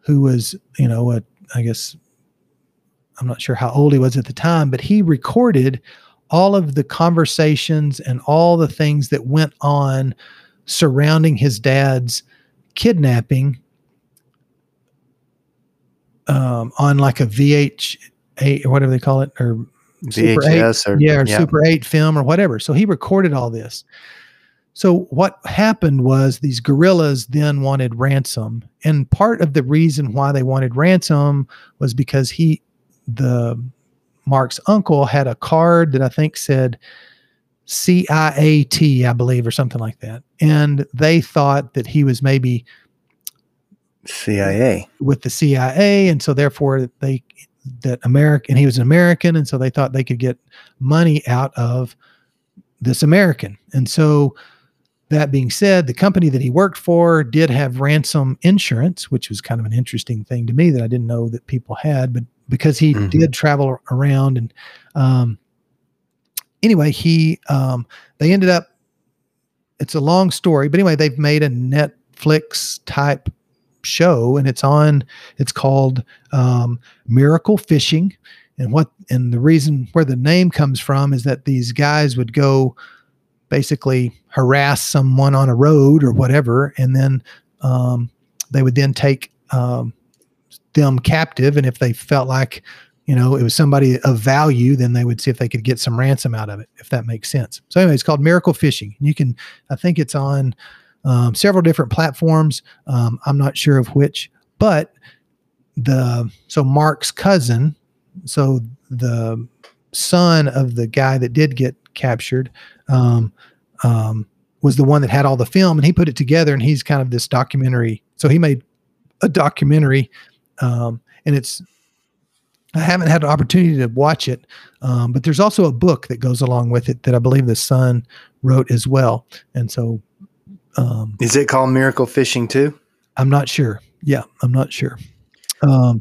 who was, you know, a, I guess, I'm not sure how old he was at the time, but he recorded all of the conversations and all the things that went on surrounding his dad's kidnapping um, on like a VH8 or whatever they call it, or Super VHS or yeah, or Super 8 film or whatever. So he recorded all this. So what happened was these guerrillas then wanted ransom. And part of the reason why they wanted ransom was because he the Mark's uncle had a card that I think said CIAT, I believe, or something like that. And they thought that he was maybe CIA. with the CIA, and so therefore they that American he was an American, and so they thought they could get money out of this American. And so that being said, the company that he worked for did have ransom insurance, which was kind of an interesting thing to me that I didn't know that people had, but because he Mhm. did travel around and um anyway, he um they ended up it's a long story, but anyway, they've made a Netflix type show and it's on it's called um, miracle fishing and what and the reason where the name comes from is that these guys would go basically harass someone on a road or whatever and then um, they would then take um, them captive and if they felt like you know it was somebody of value then they would see if they could get some ransom out of it if that makes sense so anyway it's called miracle fishing you can i think it's on um, several different platforms. Um, I'm not sure of which, but the so Mark's cousin, so the son of the guy that did get captured, um, um, was the one that had all the film, and he put it together, and he's kind of this documentary. So he made a documentary, um, and it's. I haven't had an opportunity to watch it, um, but there's also a book that goes along with it that I believe the son wrote as well, and so um, Is it called Miracle Fishing too? I'm not sure. Yeah, I'm not sure. Um,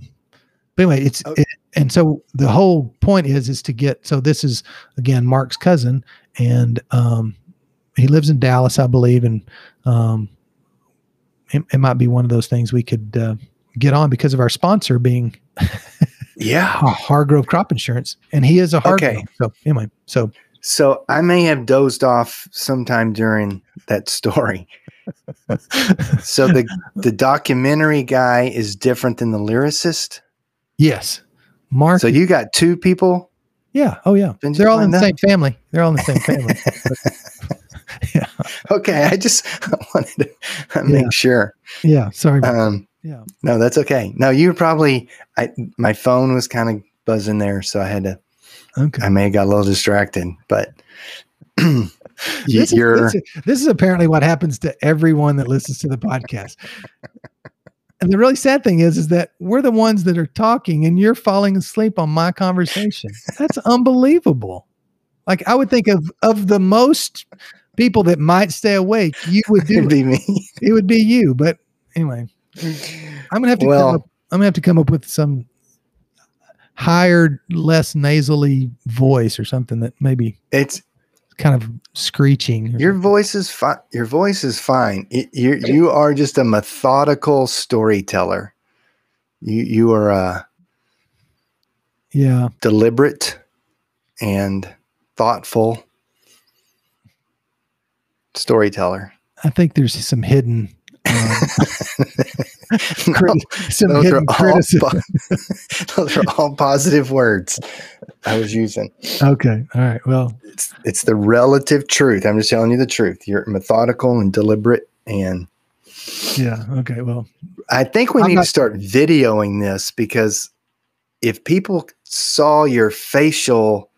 but anyway, it's Okay. it, and so the whole point is is to get. So this is again Mark's cousin, and um, he lives in Dallas, I believe, and um, it, it might be one of those things we could uh, get on because of our sponsor being Yeah. Hargrove Crop Insurance, and he is a Hargrove. Okay. So anyway, so So I may have dozed off sometime during that story. So the the documentary guy is different than the lyricist. yes, Mark. So you got two people. yeah. Oh yeah. Didn't They're all in the same family. They're all in the same family. yeah. Okay, I just wanted to make Yeah. sure. Yeah. Sorry. Um, yeah. no, that's okay. No, you probably. I my phone was kind of buzzing there, so I had to. Okay. I may have got a little distracted, but you, this, is, you're. this, is, this is apparently what happens to everyone that listens to the podcast. and the really sad thing is, is that we're the ones that are talking, and you're falling asleep on my conversation. That's unbelievable. Like I would think of of the most people that might stay awake, you would do It'd it. be me. It would be you. But anyway, I'm gonna have to. Well- come up, I'm gonna have to come up with some higher, less nasally voice or something that maybe It's kind of screeching. your something. voice is fine. Your voice is fine. It, you you are just a methodical storyteller. You you are a Yeah. deliberate and thoughtful storyteller. I think there's some hidden, um, No, crit- some those, are all po- those are all positive words I was using. Okay. All right. Well, It's it's the relative truth. I'm just telling you the truth. You're methodical and deliberate and yeah. Okay. Well, I think we I'm need not- to start videoing this because if people saw your facial,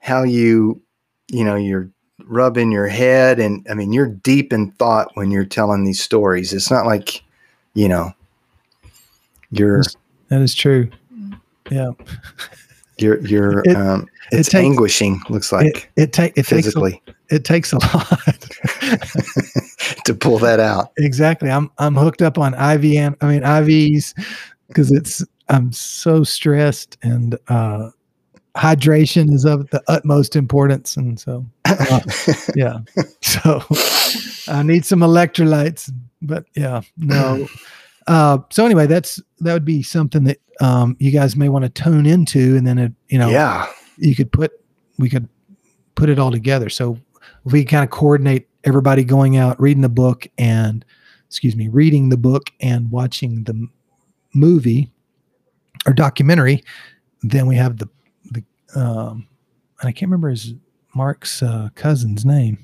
how you, you know, you're rubbing your head, and I mean, you're deep in thought when you're telling these stories. It's not like, you know, you're that is true. Yeah. you're you're It- um, it it's takes- anguishing. Looks like It, it, take, it takes, a, physically it takes a lot. to pull that out. exactly. I'm, I'm hooked up on IV and I mean, IVs because it's, I'm so stressed and, uh, hydration is of the utmost importance. And so, uh, yeah. So I need some electrolytes, but yeah, no. Uh, so anyway, that's that would be something that um, you guys may want to tune into, and then it, you know, yeah, you could put we could put it all together. So if we kind of coordinate everybody going out, reading the book, and excuse me, reading the book and watching the movie or documentary, then we have the um, and I can't remember his Mark's uh, cousin's name,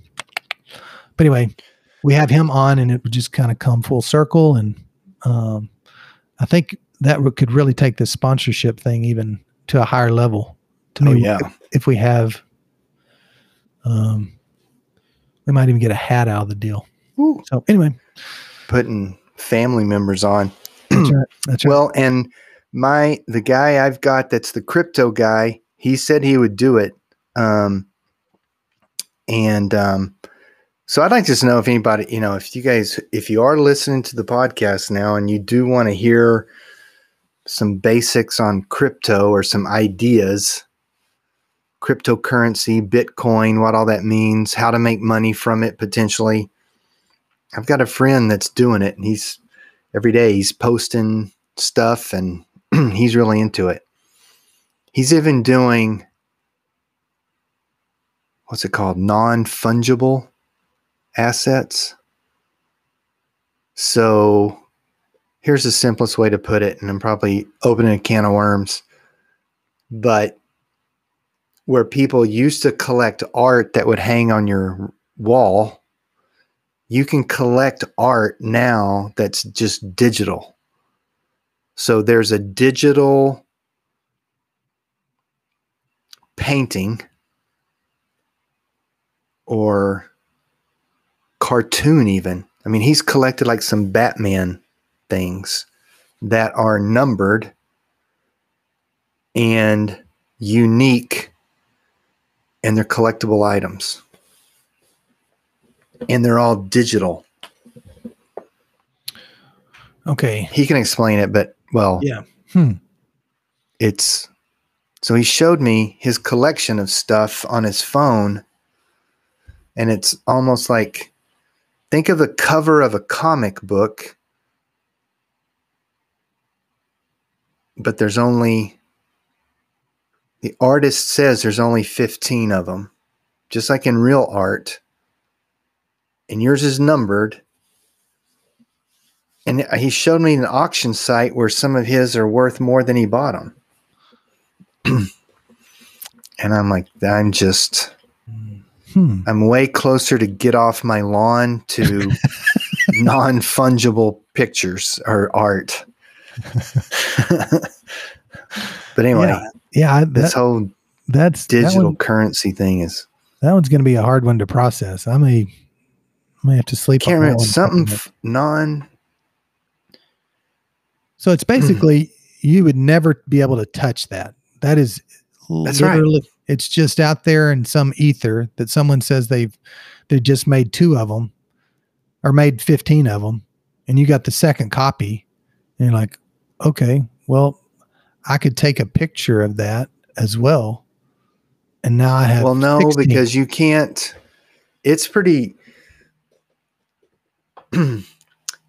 but anyway, we have him on, and it would just kind of come full circle, and um, I think that could really take the sponsorship thing even to a higher level. To Oh, me, yeah. if, if we have, um, we might even get a hat out of the deal. Ooh, So anyway, putting family members on. that's right. That's right. Well, and my the guy I've got that's the crypto guy, he said he would do it. Um and um so I'd like to know if anybody, you know, if you guys if you are listening to the podcast now and you do want to hear some basics on crypto or some ideas, cryptocurrency, Bitcoin, what all that means, how to make money from it potentially. I've got a friend that's doing it and he's every day he's posting stuff and he's really into it. He's even doing what's it called? Non fungible assets. So here's the simplest way to put it, and I'm probably opening a can of worms. But where people used to collect art that would hang on your wall, you can collect art now that's just digital. So there's a digital painting or cartoon, even. I mean, he's collected like some Batman things that are numbered and unique, and they're collectible items. And they're all digital. okay. He can explain it, but well, Yeah. Hmm. it's so he showed me his collection of stuff on his phone and it's almost like think of the cover of a comic book but there's only the artist says there's only 15 of them just like in real art and yours is numbered and he showed me an auction site where some of his are worth more than he bought them. and I'm like, I'm just, Hmm. I'm way closer to get off my lawn to non fungible pictures or art. but anyway, Yeah, yeah. I- this whole that's that digital one- currency thing is That, one's going to be a hard one to process. I may, I may have to sleep. can't on remember something f- non. So it's basically you would never be able to touch that. That is That's right. literally it's just out there in some ether that someone says they've they just made two of them or made 15 of them and you got the second copy and you're like, "Okay, well, I could take a picture of that as well." And now I have Well, no, 16. because you can't. It's pretty.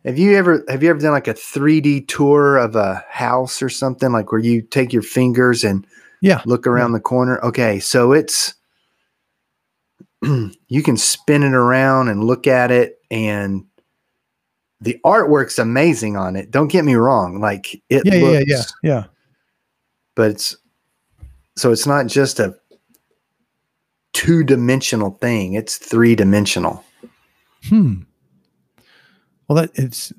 have you ever have you ever done like a 3D tour of a house or something like where you take your fingers and Yeah. look around the corner? Okay, so it's you can spin it around and look at it and the artwork's amazing on it. Don't get me wrong, like it yeah, yeah, yeah, yeah. but it's so it's not just a two-dimensional thing it's three-dimensional Hmm. Well, that it's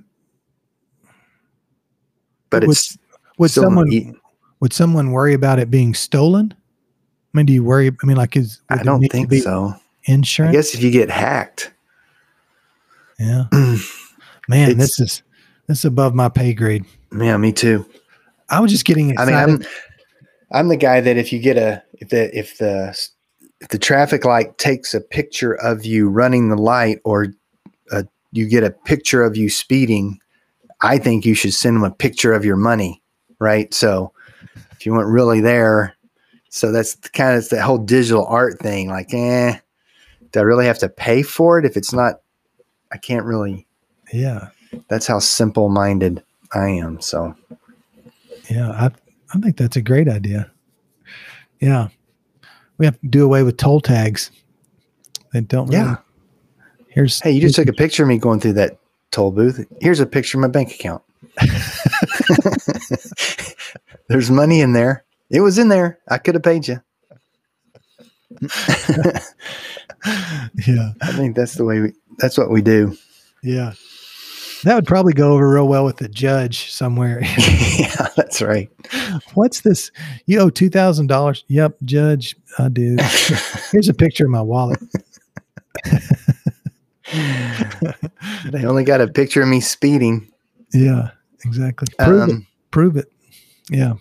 but Would- it's would someone would someone worry about it being stolen? I mean, do you worry? I mean, like, is i don't think so Insurance. i guess if you get hacked Yeah, man, It's- this is this is above my pay grade. yeah me too I was just getting i mean i'm i'm the guy that if you get a if the if the if the traffic light takes a picture of you running the light or uh you get a picture of you speeding i think you should send them a picture of your money right so if you weren't really there so that's kind of the whole digital art thing like eh do i really have to pay for it if it's not i can't really yeah, that's how simple minded i am so yeah. I I think that's a great idea. Yeah, we have to do away with toll tags. They don't. Really, Yeah. Here's hey you just took a picture of me going through that toll booth here's a picture of my bank account there's money in there it was in there i could have paid you yeah, i think that's the way we that's what we do yeah. That would probably go over real well with the judge somewhere. yeah that's right What's this? You owe two thousand dollars. Yep, judge, I do. Here's a picture of my wallet. they only got a picture of me speeding Yeah, exactly. Prove it. um, Prove it. Yeah.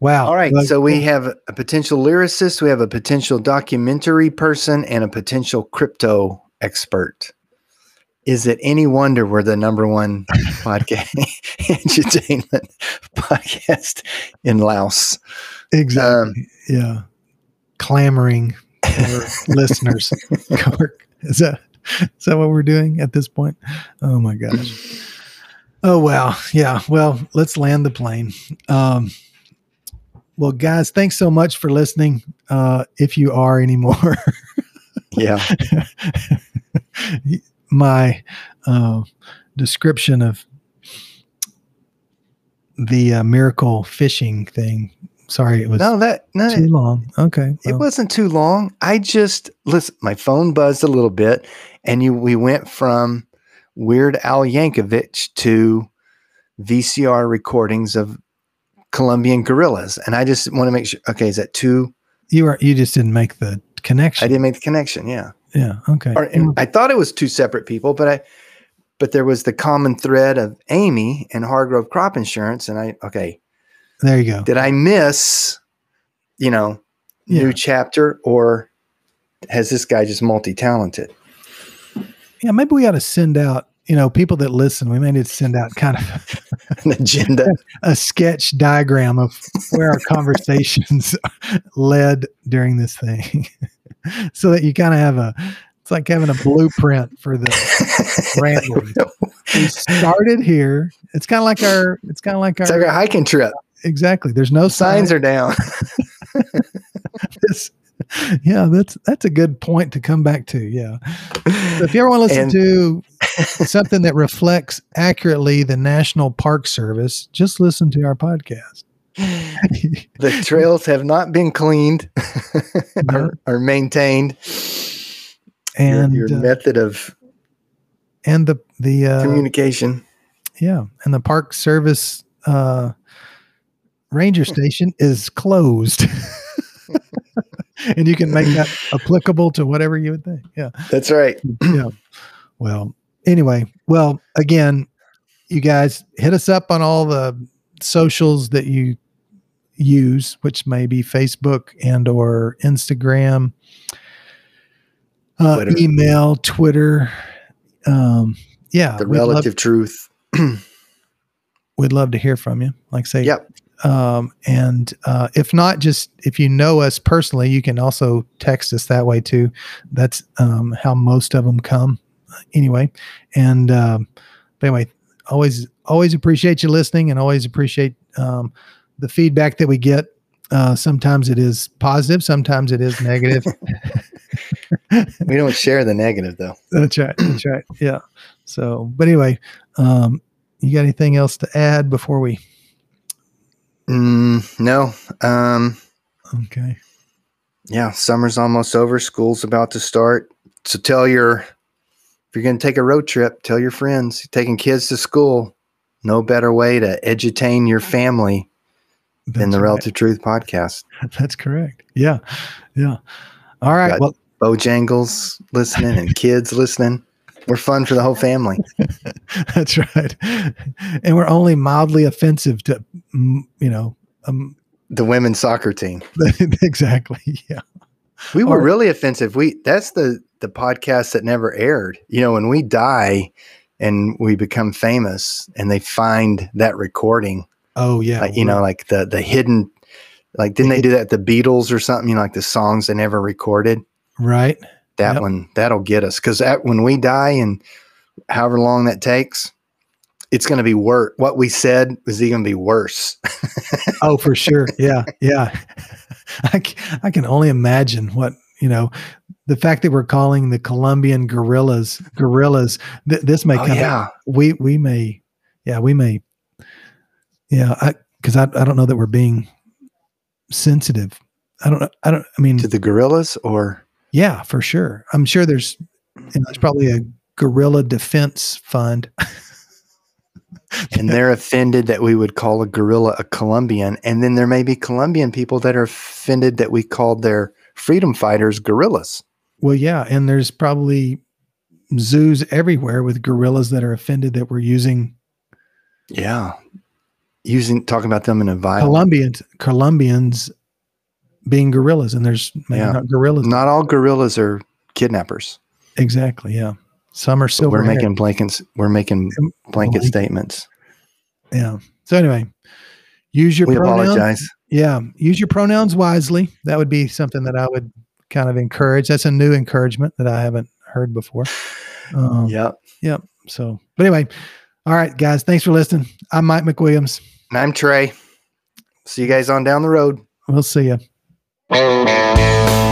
Wow. all right Well, so we have a potential lyricist we have a potential documentary person and a potential crypto expert is it any wonder we're the number one podcast entertainment podcast in laos exactly. um, yeah. Clamoring for listeners. is that is that what we're doing at this point? Oh my gosh. Oh wow. Yeah. Well, let's land the plane. Um well, guys, thanks so much for listening. Uh, if you are anymore, yeah my uh, description of the uh, miracle fishing thing. Sorry, it was no that no too long. Okay. It wasn't too long. I just listen. My phone buzzed a little bit, and you we went from Weird Al Yankovic to VCR recordings of Colombian gorillas, and I just want to make sure. Okay, is that two? you were you just didn't make the connection. I didn't make the connection. Yeah, Yeah. Okay. or, I thought it was two separate people, but I, but there was the common thread of Amy and Hargrove Crop Insurance, and I okay. There you go. Did I miss? You know, Yeah. new chapter, or has this guy just multi talented? Yeah. Maybe we ought to send out. You know, people that listen, we may need to send out kind of An agenda. a sketch diagram of where our conversations led during this thing so that you kind of have a it's like having a blueprint for the rambling. we started here it's kind of like our it's kind of like It's our like a hiking trip. Exactly there's no Signs signs are down. yeah that's that's a good point to come back to yeah so if you ever want to listen And- to something that reflects accurately the National Park Service, just listen to our podcast. the trails have not been cleaned or, or maintained. And your, your uh, method of and the the uh, communication. Yeah, and the Park Service uh, ranger station is closed. and you can make that applicable to whatever you would think. Yeah. That's right. yeah. Well, anyway, well, again, you guys hit us up on all the socials that you use, which may be Facebook and or Instagram, uh, Twitter. email, Twitter. Um, yeah. The relative love, truth. we'd love to hear from you. Like say, yep. Um, and uh, if not, just if you know us personally, you can also text us that way too. That's um, how most of them come, anyway. And um, anyway, always always appreciate you listening, and always appreciate um, the feedback that we get. Uh, sometimes it is positive, sometimes it is negative. we don't share the negative though. That's right. That's right. Yeah. So, but anyway, um, you got anything else to add before we? Mm, no. Um, okay. Yeah, summer's almost over. School's about to start. So tell your, if you're going to take a road trip, tell your friends, taking kids to school. No better way to edutain your family That's than the right. Relative Truth podcast. That's correct. Yeah. Yeah. All right. Got well, Bojangles listening and kids listening. We're fun for the whole family. That's right. And we're only mildly offensive to, mm, you know, um, the women's soccer team. exactly. Yeah. We were really offensive. We that's the the podcast that never aired. You know, when we die and we become famous and they find that recording. Oh yeah. Like, you know, like the the hidden like didn't they do that the Beatles or something, you know, like the songs they never recorded? Right that yep. one that'll get us because that when we die and however long that takes it's going to be worse what we said is even be worse oh for sure yeah yeah I, I can only imagine what you know the fact that we're calling the colombian gorillas gorillas th- this may oh, come yeah. we we may yeah we may yeah i because I, I don't know that we're being sensitive i don't i don't i mean to the gorillas or yeah, for sure. I'm sure there's you know, there's probably a guerrilla defense fund. and they're offended that we would call a guerrilla a Colombian. And then there may be Colombian people that are offended that we called their freedom fighters guerrillas. Well, yeah. And there's probably zoos everywhere with gorillas that are offended that we're using. Yeah. Using, talking about them in a violent. Colombians, Colombians being gorillas, and there's maybe yeah. not gorillas. Not all gorillas are kidnappers. Exactly. Yeah. Some are silver. We're making blankets. We're making blanket statements. Yeah. So anyway, use your. We pronouns. apologize. Yeah, use your pronouns wisely. That would be something that I would kind of encourage. That's a new encouragement that I haven't heard before. Um, yep. Yep. So, but anyway, all right, guys. Thanks for listening. I'm Mike McWilliams. And I'm Trey. See you guys on down the road. We'll see you. Música